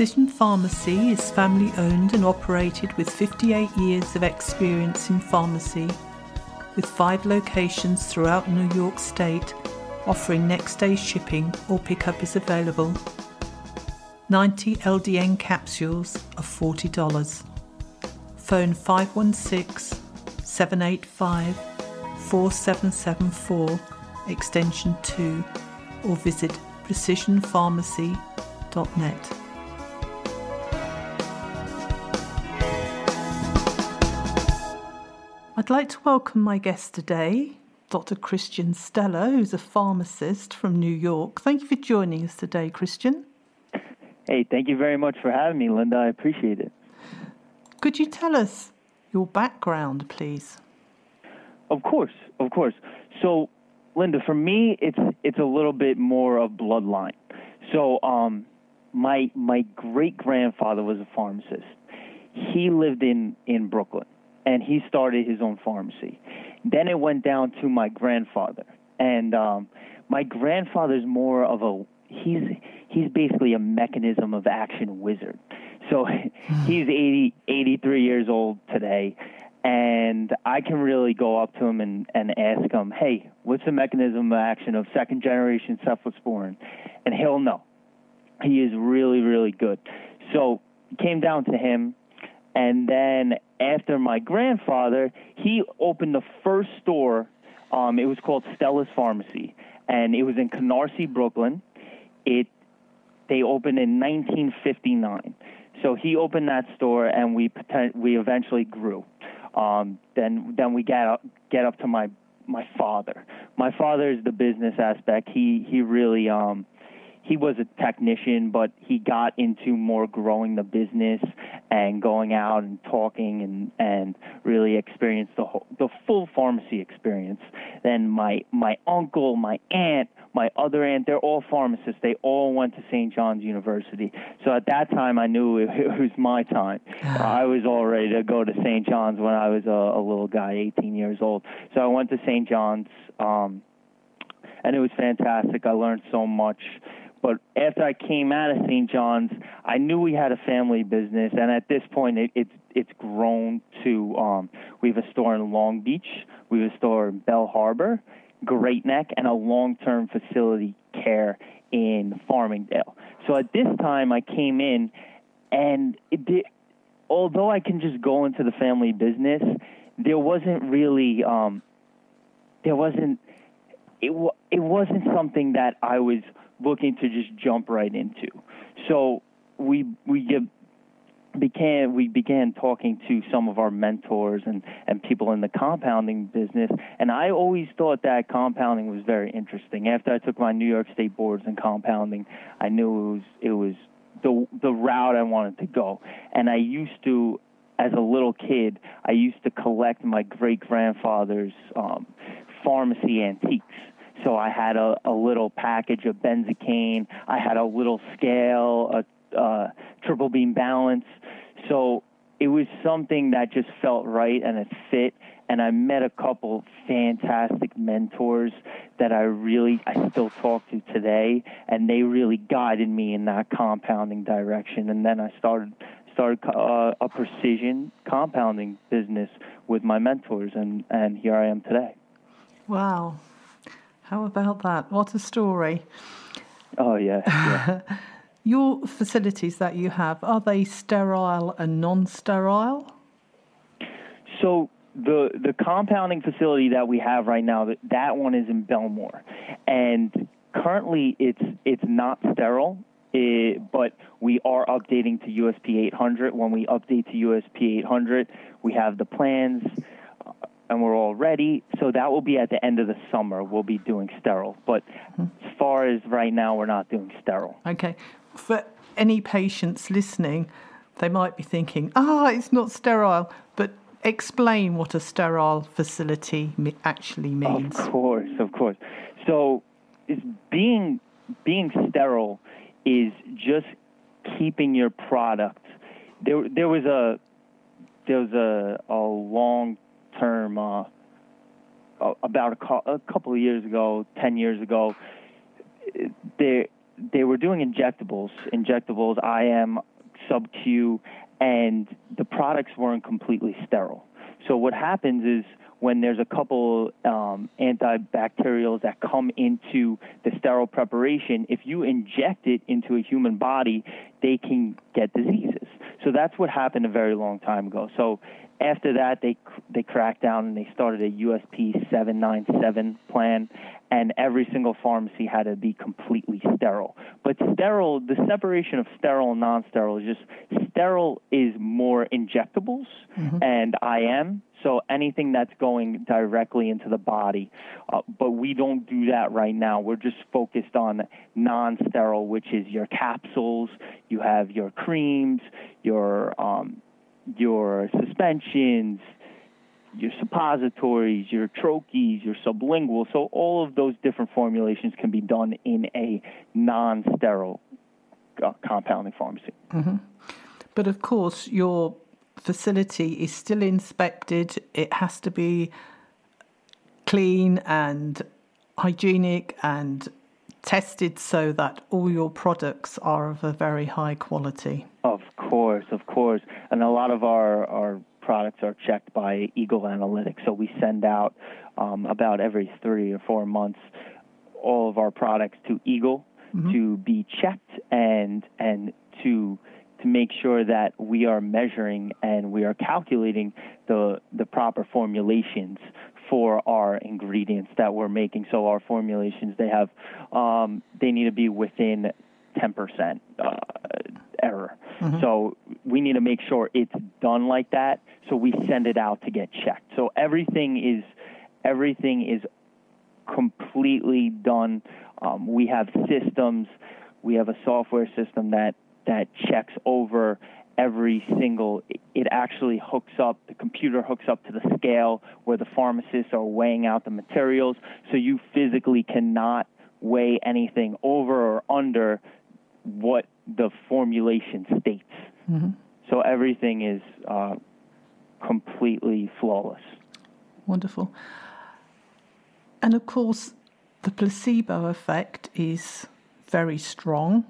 Precision Pharmacy is family owned and operated with 58 years of experience in pharmacy, with five locations throughout New York State, offering next day shipping or pickup is available. 90 LDN capsules of $40. Phone 516 785 4774 extension 2 or visit precisionpharmacy.net. I'd like to welcome my guest today, Dr. Christian Stella, who's a pharmacist from New York. Thank you for joining us today, Christian. Hey, thank you very much for having me, Linda. I appreciate it. Could you tell us your background, please? Of course, of course. So, Linda, for me, it's it's a little bit more of bloodline. So, um, my my great grandfather was a pharmacist. He lived in in Brooklyn and he started his own pharmacy. Then it went down to my grandfather, and um, my grandfather's more of a he's he's basically a mechanism of action wizard. So he's 80, 83 years old today, and I can really go up to him and, and ask him, hey, what's the mechanism of action of second generation cephalosporin? And he'll know. He is really, really good. So came down to him, and then after my grandfather, he opened the first store. Um, it was called Stella's Pharmacy, and it was in Canarsie, Brooklyn. It they opened in 1959. So he opened that store, and we we eventually grew. Um, then then we get up get up to my my father. My father is the business aspect. He he really um he was a technician, but he got into more growing the business and going out and talking and and really experienced the whole, the full pharmacy experience. Then my my uncle, my aunt, my other aunt, they're all pharmacists. They all went to St. John's University. So at that time, I knew it, it was my time. I was all ready to go to St. John's when I was a, a little guy, 18 years old. So I went to St. John's. Um, and it was fantastic. I learned so much but after I came out of St. John's, I knew we had a family business, and at this point, it, it's it's grown to. Um, we have a store in Long Beach, we have a store in Belle Harbor, Great Neck, and a long-term facility care in Farmingdale. So at this time, I came in, and it did, although I can just go into the family business, there wasn't really um, there wasn't it it wasn't something that I was looking to just jump right into. So we we get, began we began talking to some of our mentors and and people in the compounding business and I always thought that compounding was very interesting. After I took my New York State boards in compounding, I knew it was it was the the route I wanted to go. And I used to as a little kid, I used to collect my great grandfather's um, pharmacy antiques. So I had a, a little package of benzocaine. I had a little scale, a uh, triple beam balance. So it was something that just felt right and it fit. And I met a couple fantastic mentors that I really, I still talk to today, and they really guided me in that compounding direction. And then I started started uh, a precision compounding business with my mentors, and and here I am today. Wow, how about that? What a story. Oh, yeah. yeah. Your facilities that you have, are they sterile and non sterile? So, the the compounding facility that we have right now, that, that one is in Bellmore. and currently it's it's not sterile. It, but we are updating to USP 800. When we update to USP 800, we have the plans and we're all ready. So that will be at the end of the summer. We'll be doing sterile. But mm-hmm. as far as right now, we're not doing sterile. Okay. For any patients listening, they might be thinking, ah, it's not sterile. But explain what a sterile facility actually means. Of course, of course. So, is being being sterile is just keeping your product. There, there was a there was a a long term uh, about a, a couple of years ago, ten years ago. They they were doing injectables, injectables, IM, sub Q, and the products weren't completely sterile. So what happens is when there's a couple um, antibacterials that come into the sterile preparation, if you inject it into a human body, they can get diseases. So that's what happened a very long time ago. So after that, they they cracked down and they started a USP 797 plan, and every single pharmacy had to be completely sterile. But sterile, the separation of sterile and non-sterile is just sterile is more injectables mm-hmm. and IM, so anything that's going directly into the body. Uh, but we don't do that right now. We're just focused on non-sterile, which is your capsules, you have your creams, your um, your suspensions, your suppositories, your troches, your sublingual. So all of those different formulations can be done in a non-sterile uh, compounding pharmacy. Mm-hmm. But of course, your facility is still inspected. It has to be clean and hygienic and tested so that all your products are of a very high quality. Of course, of course. And a lot of our, our products are checked by Eagle Analytics. So we send out um, about every three or four months all of our products to Eagle mm-hmm. to be checked and and to to make sure that we are measuring and we are calculating the the proper formulations for our ingredients that we're making. So our formulations they have um, they need to be within 10% uh, error. Mm-hmm. So we need to make sure it's done like that. So we send it out to get checked. So everything is everything is completely done. Um, we have systems. We have a software system that that checks over every single it actually hooks up the computer hooks up to the scale where the pharmacists are weighing out the materials so you physically cannot weigh anything over or under what the formulation states. Mm-hmm. So everything is uh, completely flawless. Wonderful. And of course, the placebo effect is very strong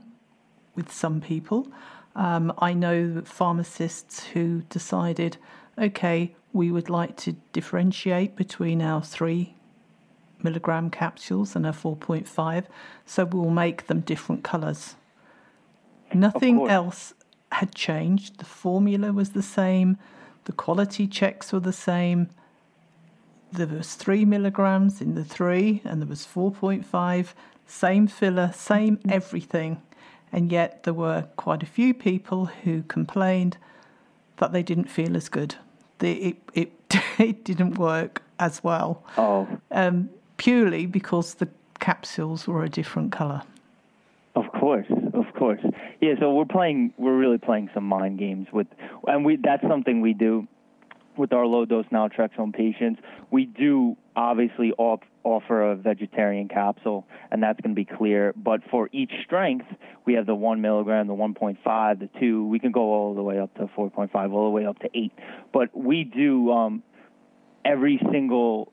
with some people. Um, I know pharmacists who decided, okay, we would like to differentiate between our three milligram capsules and our 4.5, so we'll make them different colours. Nothing else had changed. The formula was the same. The quality checks were the same. There was three milligrams in the three, and there was 4.5. Same filler, same everything. And yet there were quite a few people who complained that they didn't feel as good. The, it, it, it didn't work as well. Oh. Um, purely because the capsules were a different colour. Of course, of course. Yeah, so we're playing. We're really playing some mind games with, and we that's something we do with our low dose naltrexone patients. We do obviously op- offer a vegetarian capsule, and that's going to be clear. But for each strength, we have the one milligram, the 1.5, the two. We can go all the way up to 4.5, all the way up to eight. But we do um, every single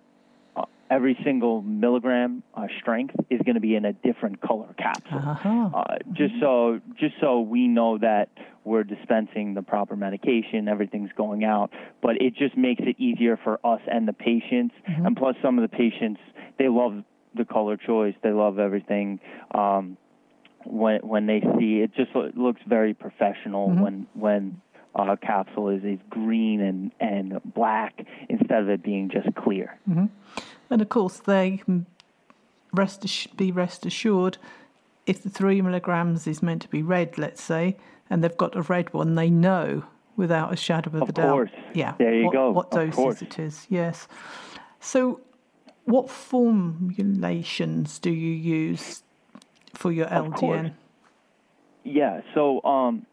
every single milligram uh, strength is going to be in a different color capsule. Uh-huh. Uh, just so just so we know that we're dispensing the proper medication, everything's going out. But it just makes it easier for us and the patients. Mm-hmm. And plus, some of the patients they love the color choice. They love everything. Um, when when they see it, just looks very professional mm-hmm. when when uh, capsule is, is green and, and black instead of it being just clear. Mm-hmm. And of course, they can rest be rest assured if the three milligrams is meant to be red, let's say, and they've got a red one, they know without a shadow of, of a doubt. Course. Yeah. There you what, go. What doses it is, yes. So, what formulations do you use for your LDN? Yeah. So, um,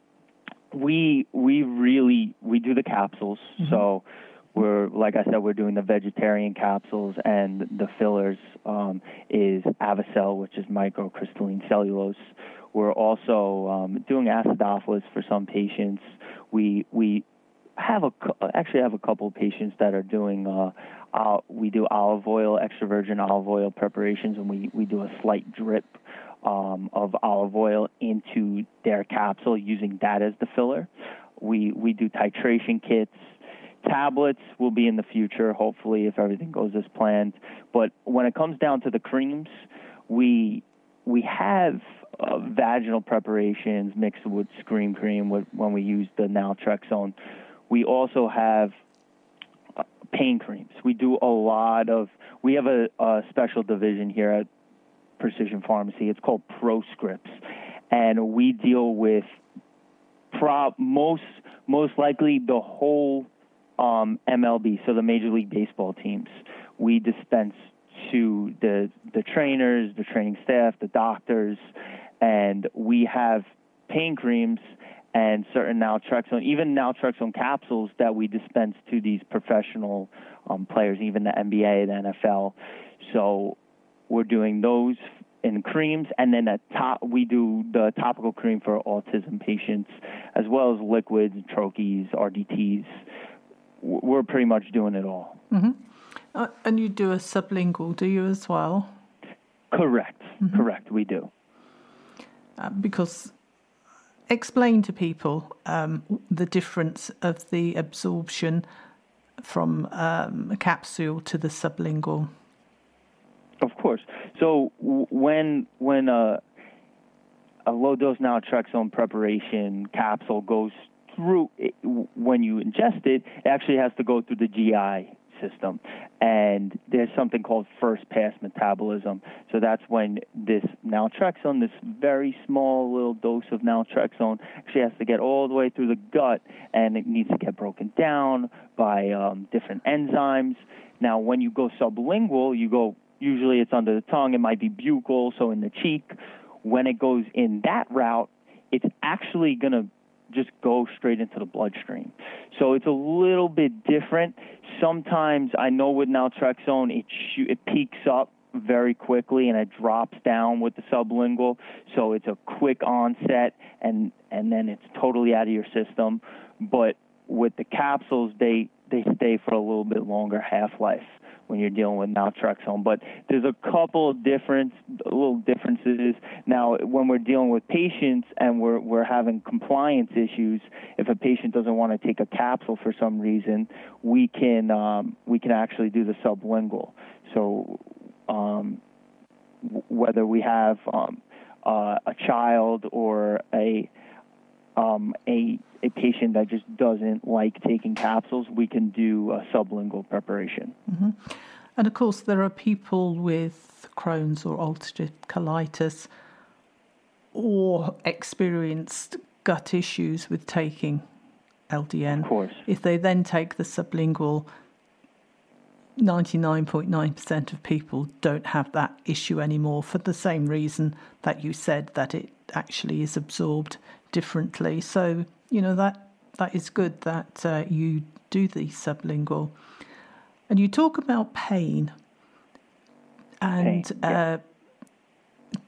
we we really we do the capsules. Mm-hmm. So we're like I said, we're doing the vegetarian capsules, and the fillers um, is Avicel, which is microcrystalline cellulose. We're also um, doing acidophilus for some patients. We we have a actually have a couple of patients that are doing. Uh, uh, we do olive oil, extra virgin olive oil preparations, and we we do a slight drip um, of olive oil into their capsule using that as the filler. We we do titration kits. Tablets will be in the future, hopefully, if everything goes as planned. But when it comes down to the creams, we we have uh, vaginal preparations mixed with Scream Cream with, when we use the naltrexone. We also have uh, pain creams. We do a lot of. We have a, a special division here at Precision Pharmacy. It's called ProScripts, and we deal with pro- most most likely the whole um, MLB, so the Major League Baseball teams. We dispense to the the trainers, the training staff, the doctors, and we have pain creams and certain naltrexone, even naltrexone capsules that we dispense to these professional um, players, even the NBA, the NFL. So we're doing those in creams, and then at top we do the topical cream for autism patients, as well as liquids, troches, RDTs. We're pretty much doing it all. Mm-hmm. Uh, and you do a sublingual, do you as well? Correct. Mm-hmm. Correct. We do. Uh, because explain to people um, the difference of the absorption from um, a capsule to the sublingual. Of course. So when when a a low dose naltrexone preparation capsule goes through when you ingest it, it actually has to go through the GI system. And there's something called first pass metabolism. So that's when this naltrexone, this very small little dose of naltrexone, actually has to get all the way through the gut and it needs to get broken down by um, different enzymes. Now, when you go sublingual, you go, usually it's under the tongue, it might be buccal, so in the cheek. When it goes in that route, it's actually going to just go straight into the bloodstream. So it's a little bit different. Sometimes I know with naltrexone it it peaks up very quickly and it drops down with the sublingual. So it's a quick onset and and then it's totally out of your system. But with the capsules, they they stay for a little bit longer half life when you're dealing with naltrexone. But there's a couple of different little differences. Now, when we're dealing with patients and we're we're having compliance issues, if a patient doesn't want to take a capsule for some reason, we can um, we can actually do the sublingual. So um, whether we have um, uh, a child or a um, a a patient that just doesn't like taking capsules, we can do a sublingual preparation. Mm-hmm. And of course, there are people with Crohn's or ulcerative colitis or experienced gut issues with taking LDN. Of course. If they then take the sublingual, 99.9% of people don't have that issue anymore for the same reason that you said that it actually is absorbed differently. So, you know, that that is good that uh, you do the sublingual. And you talk about pain. And pain, yeah. uh,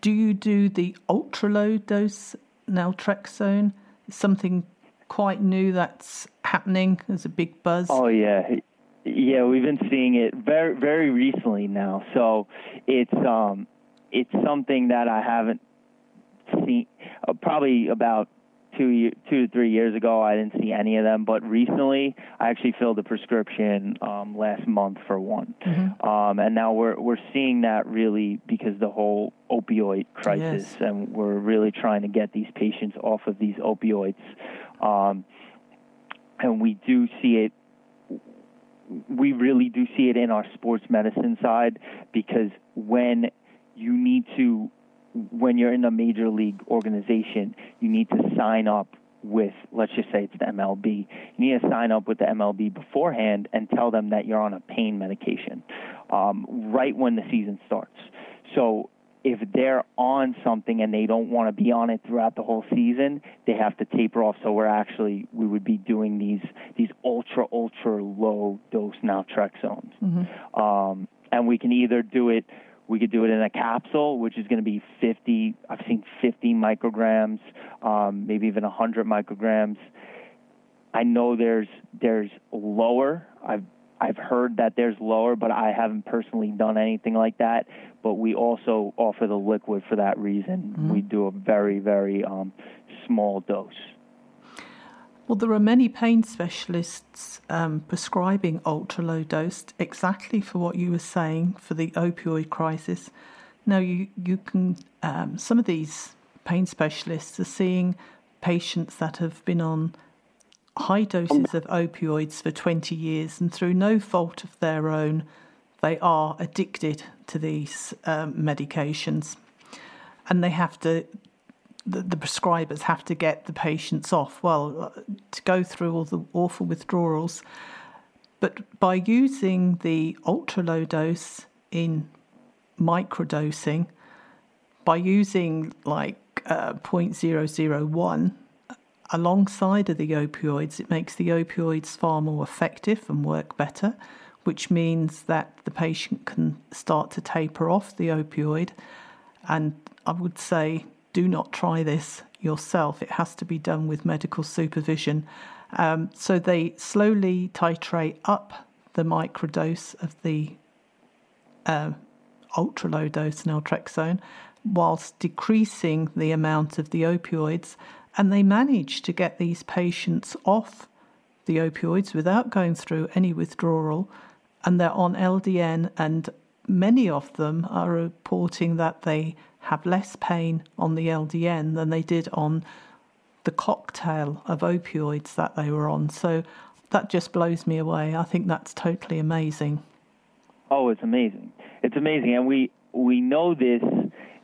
do you do the ultra low dose naltrexone? Something quite new that's happening. There's a big buzz. Oh yeah, yeah. We've been seeing it very very recently now. So it's um it's something that I haven't seen uh, probably about two two to three years ago, I didn't see any of them, but recently I actually filled a prescription um, last month for one, mm-hmm. um, and now we're we're seeing that really because the whole opioid crisis, yes. and we're really trying to get these patients off of these opioids, um, and we do see it. We really do see it in our sports medicine side because when you need to when you're in a major league organization, you need to sign up with, let's just say it's the MLB. You need to sign up with the MLB beforehand and tell them that you're on a pain medication um, right when the season starts. So if they're on something and they don't want to be on it throughout the whole season, they have to taper off. So we're actually we would be doing these these ultra ultra low dose naltrexones, mm-hmm. um, and we can either do it. We could do it in a capsule, which is going to be 50. I've seen 50 micrograms, um, maybe even 100 micrograms. I know there's there's lower. I've I've heard that there's lower, but I haven't personally done anything like that. But we also offer the liquid for that reason. Mm-hmm. We do a very, very um, small dose. Well, there are many pain specialists um, prescribing ultra low dose exactly for what you were saying for the opioid crisis. Now, you, you can, um, some of these pain specialists are seeing patients that have been on high doses of opioids for 20 years, and through no fault of their own, they are addicted to these um, medications. And they have to, the, the, prescribers have to get the patients off, well, uh, to go through all the awful withdrawals. But by using the ultra low dose in microdosing, by using like uh, 0.001, alongside of the opioids, it makes the opioids far more effective and work better, which means that the patient can start to taper off the opioid. And I would say, do not try this yourself. It has to be done with medical supervision. Um, so they slowly titrate up the microdose of the uh, ultra low dose naltrexone whilst decreasing the amount of the opioids and they manage to get these patients off the opioids without going through any withdrawal, and they're on LDN, and many of them are reporting that they have less pain on the LDN than they did on the cocktail of opioids that they were on. So that just blows me away. I think that's totally amazing. Oh, it's amazing. It's amazing, and we we know this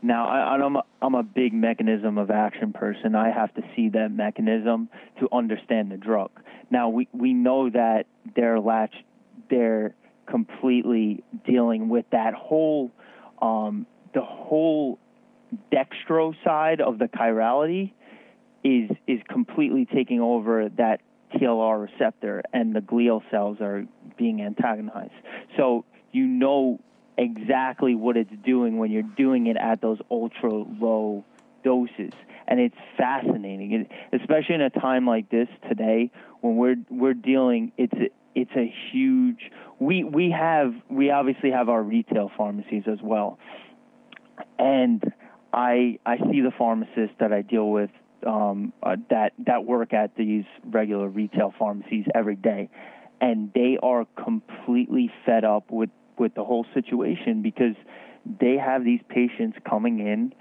now, I, I'm a, I'm a big mechanism of action person. I have to see that mechanism to understand the drug. Now, we we know that they're latched, they're completely dealing with that whole, um, the whole dextro side of the chirality is is completely taking over that TLR receptor, and the glial cells are being antagonized. So you know exactly what it's doing when you're doing it at those ultra low doses. And it's fascinating. It, especially in a time like this today when we're we're dealing it's a, it's a huge we we have we obviously have our retail pharmacies as well. And i i see the pharmacists that i deal with um, uh, that that work at these regular retail pharmacies every day and they are completely fed up with with the whole situation because they have these patients coming in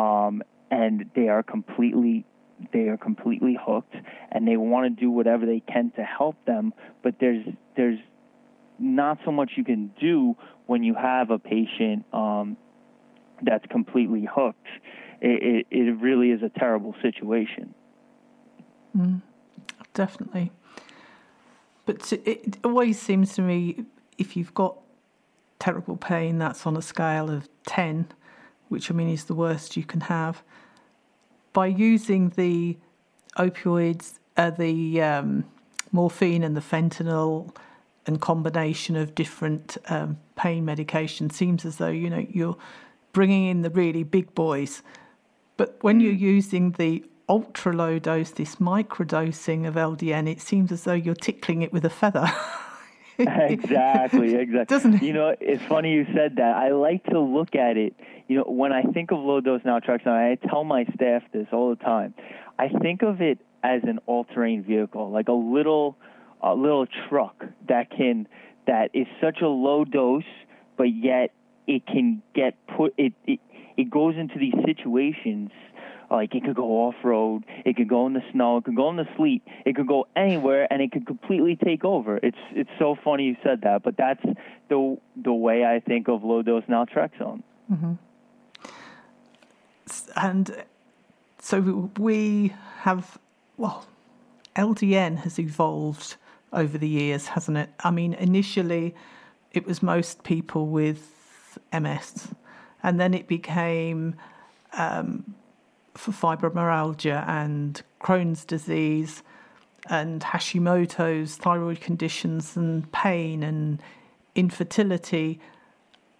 um, and they are completely they are completely hooked and they want to do whatever they can to help them but there's there's not so much you can do when you have a patient um, that's completely hooked it, it, it really is a terrible situation mm, definitely but it always seems to me if you've got terrible pain, that's on a scale of 10, which I mean is the worst you can have. By using the opioids, uh, the um, morphine and the fentanyl, and combination of different um, pain medication, seems as though you know you're bringing in the really big boys. But when you're using the ultra low dose, this microdosing of LDN, it seems as though you're tickling it with a feather. exactly, exactly. Doesn't it? You know, it's funny you said that. I like to look at it. You know, when I think of low dose naltrexone, I tell my staff this all the time. I think of it as an all-terrain vehicle, like a little, a little truck that can that is such a low dose, but yet it can get put. It it it goes into these situations like it could go off road, it could go in the snow, it could go in the sleet, it could go anywhere, and it could completely take over. It's it's so funny you said that, but that's the the way I think of low dose naltrexone. Mm-hmm. And so we have well LDN has evolved over the years, hasn't it? I mean, initially it was most people with MS, and then it became um, for fibromyalgia and Crohn's disease and Hashimoto's, thyroid conditions, and pain and infertility.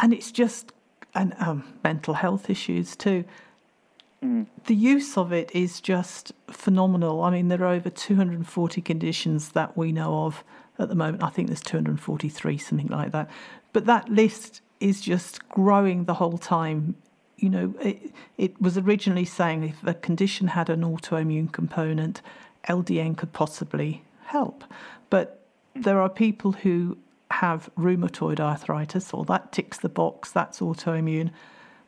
And it's just, and um, mental health issues too. Mm. The use of it is just phenomenal. I mean, there are over 240 conditions that we know of at the moment. I think there's 243, something like that. But that list is just growing the whole time. You know, it, it was originally saying if a condition had an autoimmune component, LDN could possibly help. But there are people who have rheumatoid arthritis, or that ticks the box, that's autoimmune.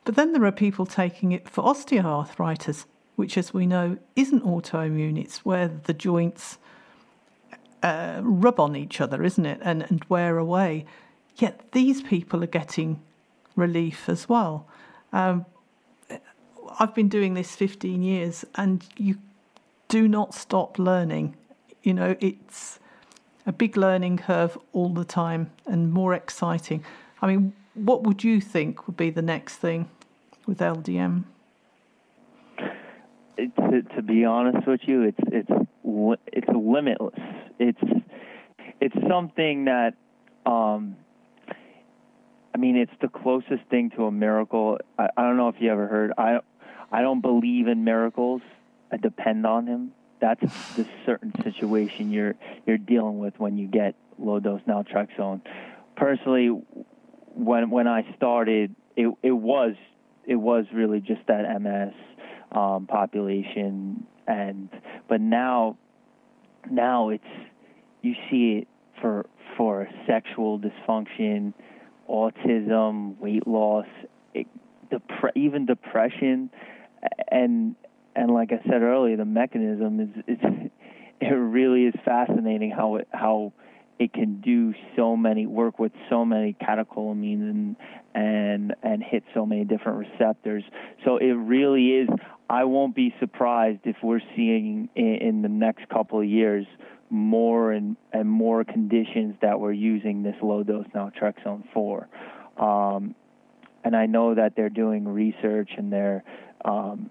But then there are people taking it for osteoarthritis, which, as we know, isn't autoimmune. It's where the joints uh, rub on each other, isn't it, and, and wear away. Yet these people are getting relief as well. Um, I've been doing this 15 years, and you do not stop learning. You know, it's a big learning curve all the time and more exciting. I mean, what would you think would be the next thing? with LDN? to, to be honest with you, it's it's it's limitless. It's it's something that um, I mean, it's the closest thing to a miracle. I, I don't know if you ever heard. I I don't believe in miracles. I depend on him. That's the certain situation you're you're dealing with when you get low dose naltrexone. Personally, when when I started, it it was it was really just that MS um, population, and but now now it's you see it for for sexual dysfunction, autism, weight loss, it, depre- even depression, and and like I said earlier, the mechanism is it's it really is fascinating how it how it can do so many work with so many catecholamines and and and hit so many different receptors. So it really is. I won't be surprised if we're seeing in, in the next couple of years more and and more conditions that we're using this low dose naltrexone for. Um, and I know that they're doing research and they're um,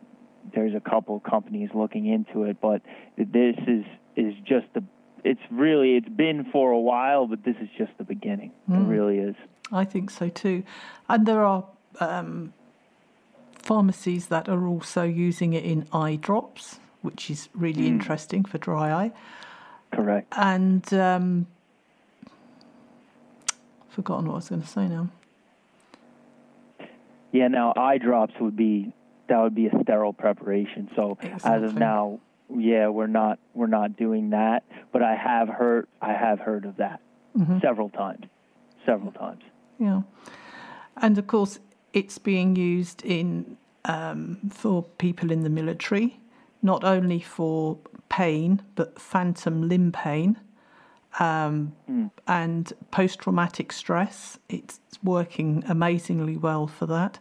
there's a couple companies looking into it, but this is is just the it's really it's been for a while, but this is just the beginning. Mm. It hmm. really is. I think so too, and there are um, pharmacies that are also using it in eye drops, which is really mm. interesting for dry eye. Correct. And um, forgotten what I was going to say now. Yeah, now eye drops would be that would be a sterile preparation. So exactly. as of now, yeah, we're not we're not doing that, but I have heard I have heard of that mm-hmm. several times, several times. Yeah, and of course it's being used in um, for people in the military, not only for pain but phantom limb pain. Um, mm. and post traumatic stress. It's working amazingly well for that.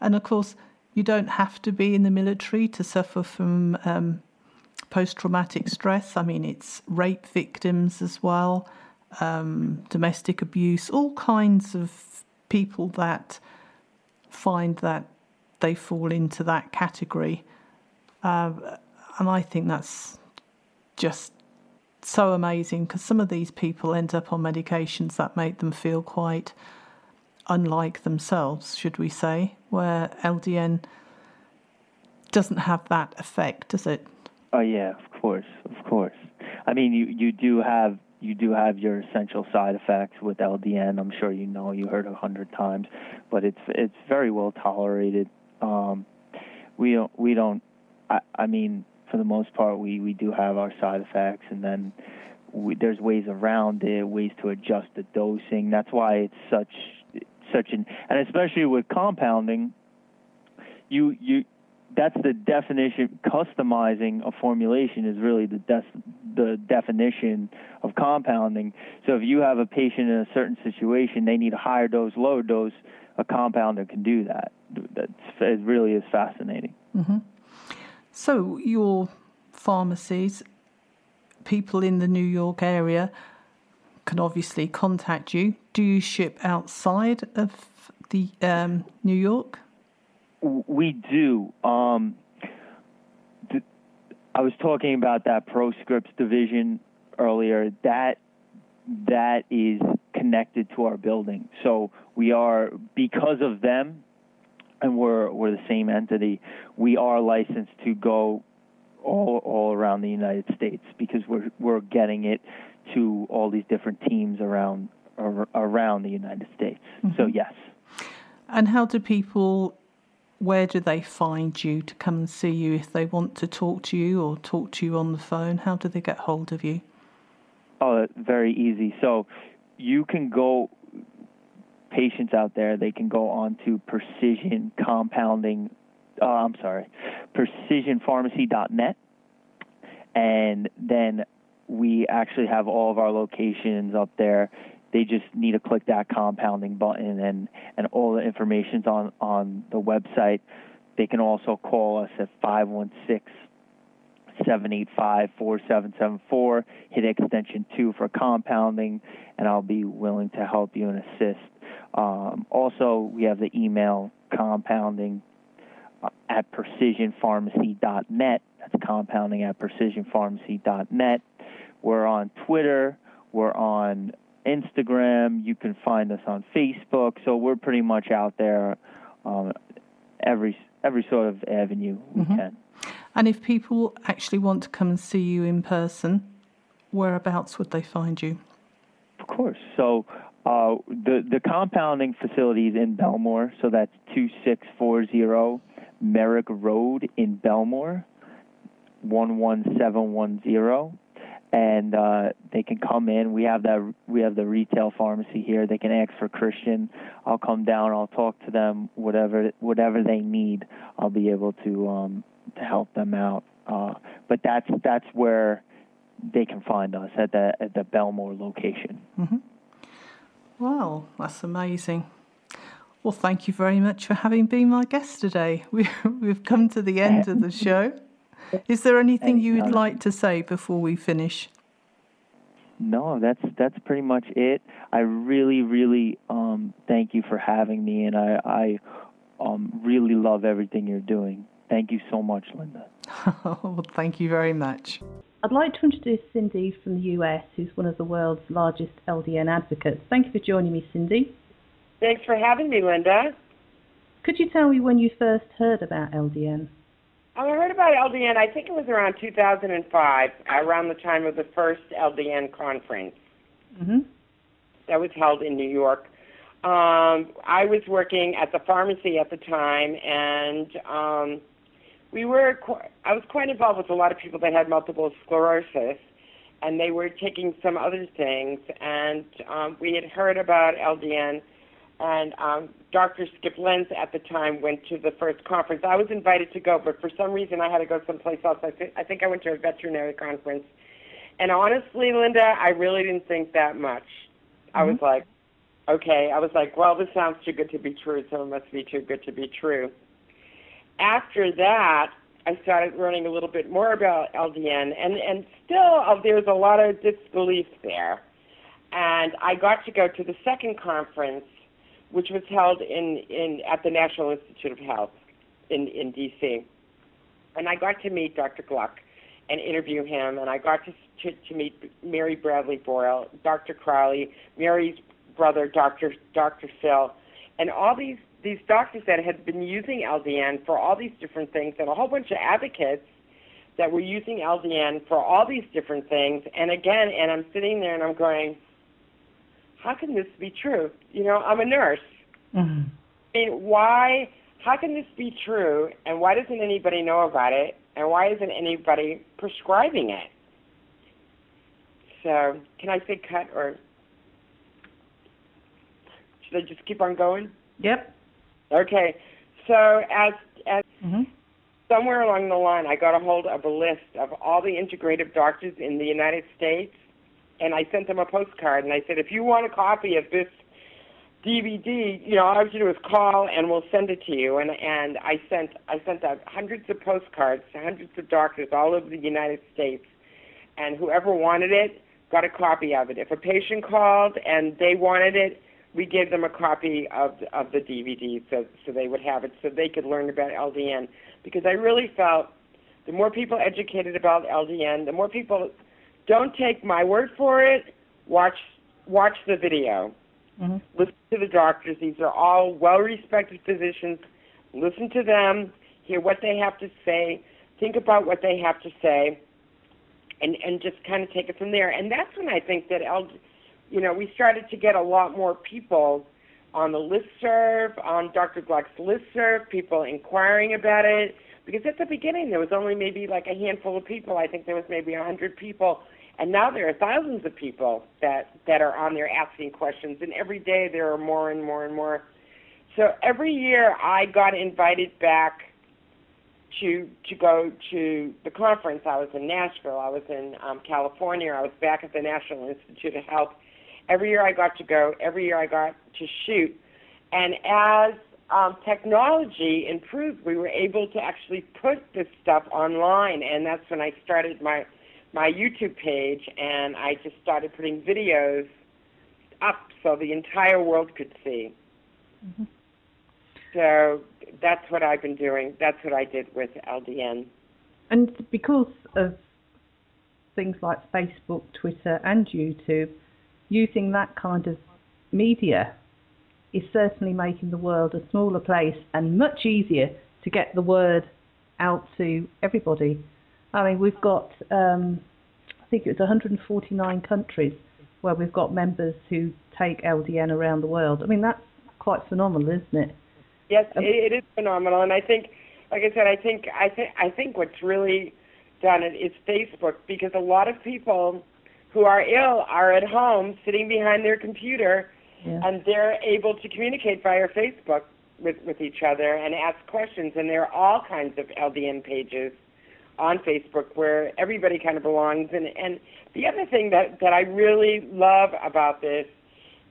And of course, you don't have to be in the military to suffer from um, post traumatic stress. I mean, it's rape victims as well, um, domestic abuse, all kinds of people that find that they fall into that category. Uh, and I think that's just so amazing because some of these people end up on medications that make them feel quite unlike themselves, should we say, where LDN doesn't have that effect, does it? Oh yeah, of course, of course. I mean, you you do have you do have your essential side effects with LDN. I'm sure you know, you heard a hundred times, but it's it's very well tolerated. Um, we don't we don't. I, I mean, for the most part, we we do have our side effects, and then we, there's ways around it, ways to adjust the dosing. That's why it's such such an and especially with compounding, you you that's the definition. Customizing a formulation is really the des- the definition of compounding. So if you have a patient in a certain situation, they need a higher dose, lower dose. A compounder can do that. That's it. Really is fascinating. Mm-hmm. So your pharmacies people in the New York area can obviously contact you. Do you ship outside of the um, New York? We do. Um, th- I was talking about that ProScripts division earlier. That that is connected to our building. So we are because of them, and we're we're the same entity. We are licensed to go all all around the United States because we're we're getting it to all these different teams around around the United States. Mm-hmm. So yes. And how do people? Where do they find you to come and see you if they want to talk to you or talk to you on the phone? How do they get hold of you? Oh, very easy. So you can go patients out there, they can go on to precision compounding, uh, I'm sorry, precisionpharmacy.net. And then we actually have all of our locations up there. They just need to click that compounding button, and, and all the information's on, on the website. They can also call us at 516 785 4774. Hit extension 2 for compounding, and I'll be willing to help you and assist. Um, also, we have the email compounding uh, at precisionpharmacy.net. That's compounding at precisionpharmacy.net. We're on Twitter. We're on Instagram. You can find us on Facebook. So we're pretty much out there um, every every sort of avenue we mm-hmm. can. And if people actually want to come and see you in person, whereabouts would they find you? Of course. So uh, the the compounding facility is in Bellmore, so that's two six four zero Merrick Road in Bellmore, one one seven one zero, and uh, they can come in. We have that we have the retail pharmacy here. They can ask for Christian. I'll come down. I'll talk to them. Whatever whatever they need, I'll be able to um, to help them out. Uh, but that's that's where they can find us at the at the Bellmore location. Mm-hmm. Wow, that's amazing. Well, thank you very much for having been my guest today. We, we've come to the end of the show. Is there anything you would like to say before we finish? No, that's that's pretty much it. I really, really um, thank you for having me, and I, I um, really love everything you're doing. Thank you so much, Linda. well, thank you very much. I'd like to introduce Cindy from the US, who's one of the world's largest LDN advocates. Thank you for joining me, Cindy. Thanks for having me, Linda. Could you tell me when you first heard about LDN? I heard about LDN, I think it was around 2005, around the time of the first LDN conference. Mm-hmm. That was held in New York. Um, I was working at the pharmacy at the time, and um, we were qu- I was quite involved with a lot of people that had multiple sclerosis, and they were taking some other things. And um, we had heard about LDN, and um, Dr. Skip Lenz at the time went to the first conference. I was invited to go, but for some reason I had to go someplace else. I, th- I think I went to a veterinary conference. And honestly, Linda, I really didn't think that much. Mm-hmm. I was like, okay. I was like, well, this sounds too good to be true, so it must be too good to be true after that, I started learning a little bit more about LDN, and and still uh, there's a lot of disbelief there. And I got to go to the second conference, which was held in in at the National Institute of Health in in D.C. And I got to meet Dr. Gluck and interview him, and I got to to, to meet Mary Bradley Boyle, Dr. Crowley, Mary's brother, Dr. Dr. Phil, and all these these doctors that had been using LDN for all these different things, and a whole bunch of advocates that were using LDN for all these different things. And again, and I'm sitting there and I'm going, how can this be true? You know, I'm a nurse. Mm-hmm. I mean, why? How can this be true? And why doesn't anybody know about it? And why isn't anybody prescribing it? So, can I say cut or should I just keep on going? Yep. Okay, so as as mm-hmm. somewhere along the line, I got a hold of a list of all the integrative doctors in the United States, and I sent them a postcard, and I said, if you want a copy of this DVD, you know, all you have to do is call, and we'll send it to you. And and I sent I sent out hundreds of postcards to hundreds of doctors all over the United States, and whoever wanted it got a copy of it. If a patient called and they wanted it, we gave them a copy of of the DVD so so they would have it so they could learn about LDN because I really felt the more people educated about LDN, the more people don't take my word for it. Watch watch the video. Mm-hmm. Listen to the doctors. These are all well-respected physicians. Listen to them. Hear what they have to say. Think about what they have to say, and and just kind of take it from there. And that's when I think that you know, we started to get a lot more people on the list serve, on Dr. Gluck's list serve, people inquiring about it. Because at the beginning there was only maybe like a handful of people. I think there was maybe a hundred people, and now there are thousands of people that that are on there asking questions. And every day there are more and more and more. So every year I got invited back to to go to the conference. I was in Nashville. I was in um, California. I was back at the National Institute of Health Every year I got to go. Every year I got to shoot. And as um, technology improved, we were able to actually put this stuff online, and that's when I started my my YouTube page, and I just started putting videos up so the entire world could see. Mm-hmm. So that's what I've been doing. That's what I did with LDN. And because of things like Facebook, Twitter, and YouTube, using that kind of media is certainly making the world a smaller place and much easier to get the word out to everybody. I mean, we've got, um, I think it was 149 countries where we've got members who take LDN around the world. I mean, that's quite phenomenal, isn't it? Yes, um, it, it is phenomenal, and I think, like I said, I think I think I think what's really done it is Facebook because a lot of people who are ill are at home sitting behind their computer yeah. and they're able to communicate via Facebook with, with each other and ask questions. And there are all kinds of LDN pages on Facebook where everybody kind of belongs. And, and the other thing that, that I really love about this,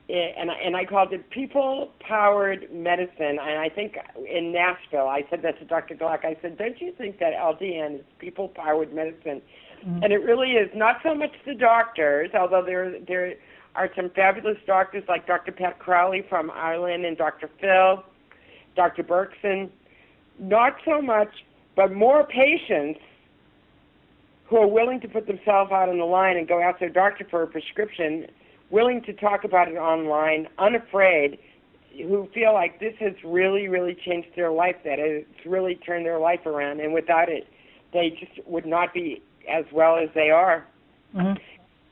eh, and, and I called it people powered medicine. And I think in Nashville, I said that to Dr. Gluck. I said, Don't you think that LDN is people powered medicine? Mm-hmm. And it really is not so much the doctors, although there there are some fabulous doctors like Dr. Pat Crowley from Ireland and Dr. Phil, Dr. Berkson. Not so much, but more patients who are willing to put themselves out on the line and go ask their doctor for a prescription, willing to talk about it online, unafraid, who feel like this has really, really changed their life, that it's really turned their life around, and without it, they just would not be as well as they are. Mm-hmm.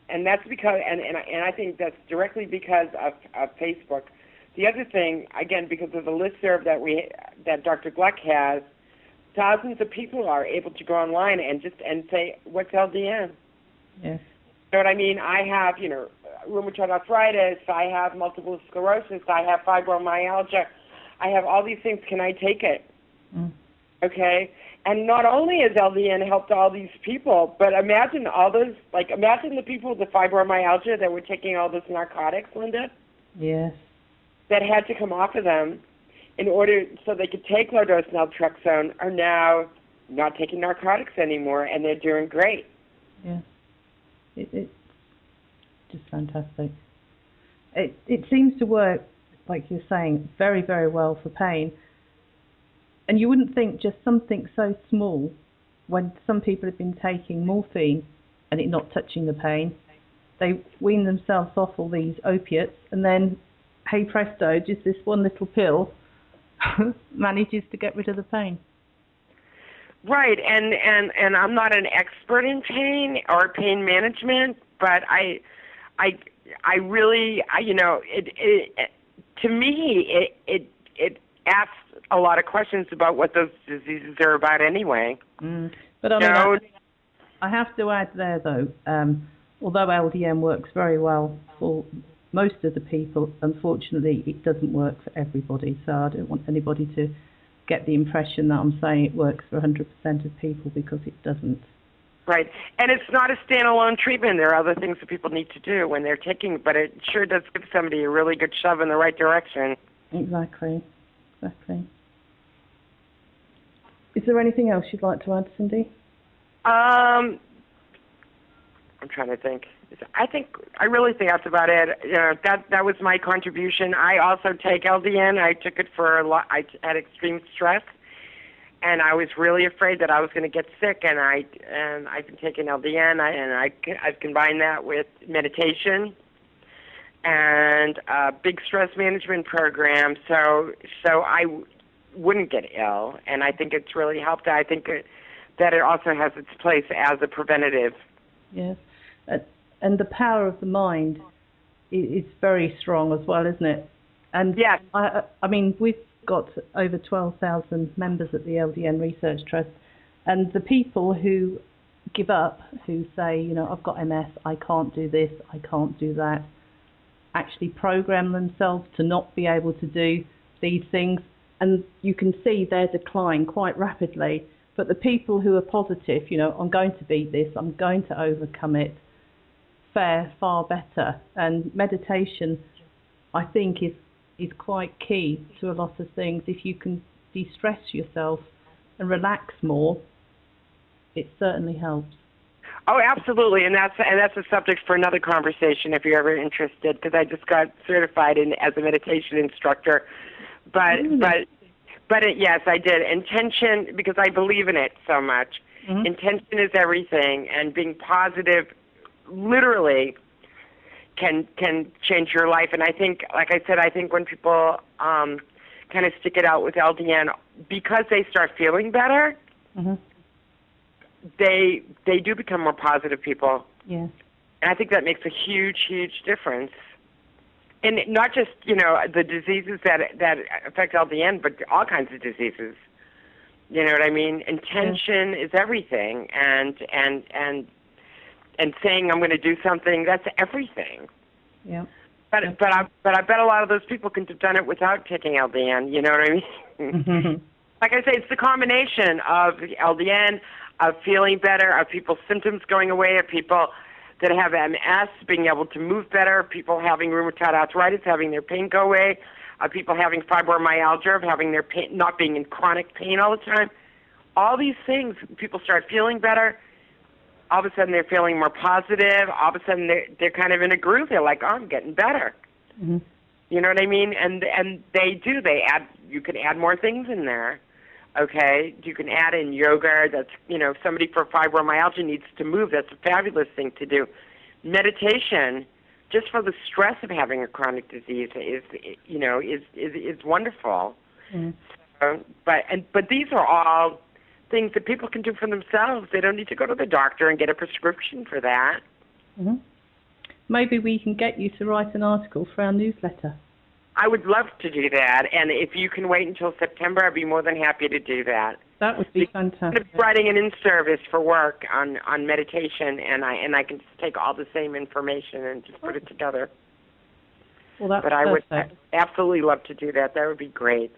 And that's because, and, and, and I think that's directly because of, of Facebook. The other thing, again, because of the listserv that we that Dr. Gluck has, thousands of people are able to go online and just and say, "What's LDN?" Yes. You know what I mean? I have, you know, rheumatoid arthritis. I have multiple sclerosis. I have fibromyalgia. I have all these things. Can I take it? Mm. Okay. And not only has LDN helped all these people, but imagine all those, like, imagine the people with the fibromyalgia that were taking all those narcotics, Linda. Yes. That had to come off of them in order so they could take low dose naltrexone are now not taking narcotics anymore, and they're doing great. Yeah. It, it's just fantastic. It, it seems to work, like you're saying, very, very well for pain and you wouldn't think just something so small when some people have been taking morphine and it not touching the pain, they wean themselves off all these opiates and then, hey presto, just this one little pill manages to get rid of the pain. Right, and and and I'm not an expert in pain or pain management, but I, I, I really, I, you know, it, it, it to me, it it it asks a lot of questions about what those diseases are about anyway. Mm. But I, mean, I, I, have to add there though, um, although LDN works very well for most of the people, unfortunately it doesn't work for everybody. So I don't want anybody to get the impression that I'm saying it works for 100% of people because it doesn't. Right, and it's not a standalone treatment. There are other things that people need to do when they're taking, but it sure does give somebody a really good shove in the right direction. Exactly, exactly. Is there anything else you'd like to add, Cindy? Um, I'm trying to think. I think I really think that's about it. You know, that that was my contribution. I also take LDN. I took it for a lot. I had extreme stress, and I was really afraid that I was going to get sick. And I and I've been taking LDN, I, and I I've combined that with meditation and a big stress management program. So so I wouldn't get ill, and I think it's really helped. I think it, that it also has its place as a preventative. Yes, uh, and the power of the mind is, very strong as well, isn't it? And yeah, I, I mean we've got over 12,000 members at the LDN Research Trust, and the people who give up, who say, you know, I've got MS, I can't do this, I can't do that, actually program themselves to not be able to do these things, and you can see their decline quite rapidly. But the people who are positive, you know, I'm going to beat this, I'm going to overcome it, fare far better. And meditation, I think, is is quite key to a lot of things. If you can de-stress yourself and relax more, it certainly helps. Oh, absolutely, and that's and that's a subject for another conversation if you're ever interested. Because I just got certified in as a meditation instructor, but Really? but but it, yes, I did intention because I believe in it so much. Mhm. Intention is everything, and being positive, literally, can can change your life. And I think, like I said, I think when people um, kind of stick it out with LDN because they start feeling better, hmm they they do become more positive people. Yes. And I think that makes a huge, huge difference. And not just, you know, the diseases that that affect LDN, but all kinds of diseases. You know what I mean? Intention is everything and and and and saying I'm going to do something, that's everything. Yeah. But but I but I bet a lot of those people could have done it without taking LDN, you know what I mean? Mhm. like I say, it's the combination of LDN, of feeling better, of people's symptoms going away, of people that have MS being able to move better, people having rheumatoid arthritis having their pain go away, of people having fibromyalgia, of having their pain not being in chronic pain all the time. All these things, people start feeling better. All of a sudden, they're feeling more positive. All of a sudden, they're they're kind of in a groove. They're like, "Oh, I'm getting better." Mhm. You know what I mean? And and they do. They add. You can add more things in there. Okay, you can add in yoga. That's you know, if somebody for fibromyalgia needs to move. That's a fabulous thing to do. Meditation, just for the stress of having a chronic disease, is you know is is is wonderful. Mhm. Uh, but and but these are all things that people can do for themselves. They don't need to go to the doctor and get a prescription for that. Mhm. Maybe we can get you to write an article for our newsletter. I would love to do that, and if you can wait until September, I'd be more than happy to do that. That would be I'm fantastic. writing an in-service for work on on meditation, and I and I can just take all the same information and just put it together. Well, that's But I would absolutely love to do that. That would be great.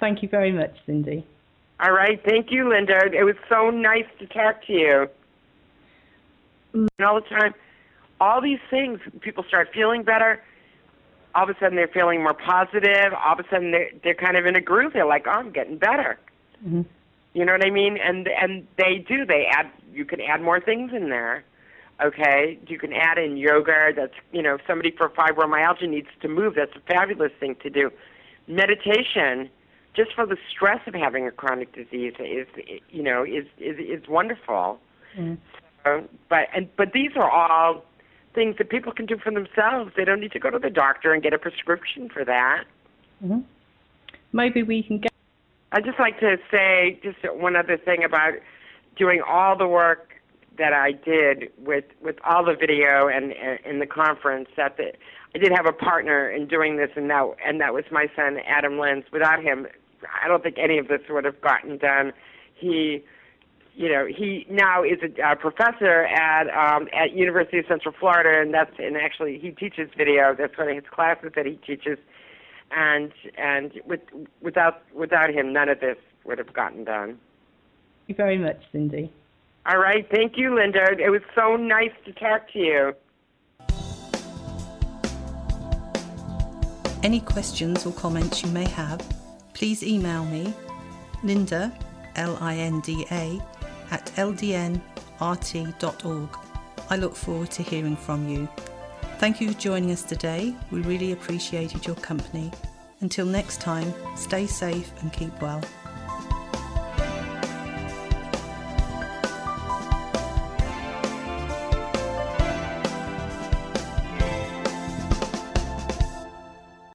Thank you very much, Cindy. All right, thank you, Linda. It was so nice to talk to you. And all the time, all these things, people start feeling better. All of a sudden, they're feeling more positive. All of a sudden, they're they're kind of in a groove. They're like, "Oh, I'm getting better." Mhm. You know what I mean? And and they do. They add. You can add more things in there. Okay, you can add in yoga. That's you know, if somebody for fibromyalgia needs to move. That's a fabulous thing to do. Meditation, just for the stress of having a chronic disease, is you know is is is wonderful. Mhm. Uh, but and but these are all things that people can do for themselves. They don't need to go to the doctor and get a prescription for that. Mhm. Maybe we can get. I'd just like to say just one other thing about doing all the work that I did with with all the video and and in the conference. That the, I did have a partner in doing this, and that and that was my son Adam Lenz. Without him, I don't think any of this would have gotten done. He, you know, he now is a, uh professor at um, at University of Central Florida, and that's and actually he teaches video. That's one of his classes that he teaches and and with without without him none of this would have gotten done. Thank you very much, Cindy. All right, thank you, Linda. It was so nice to talk to you. Any questions or comments you may have, please email me, Linda, L I N D A, at ldnrt.org. I look forward to hearing from you. Thank you for joining us today. We really appreciated your company. Until next time, stay safe and keep well.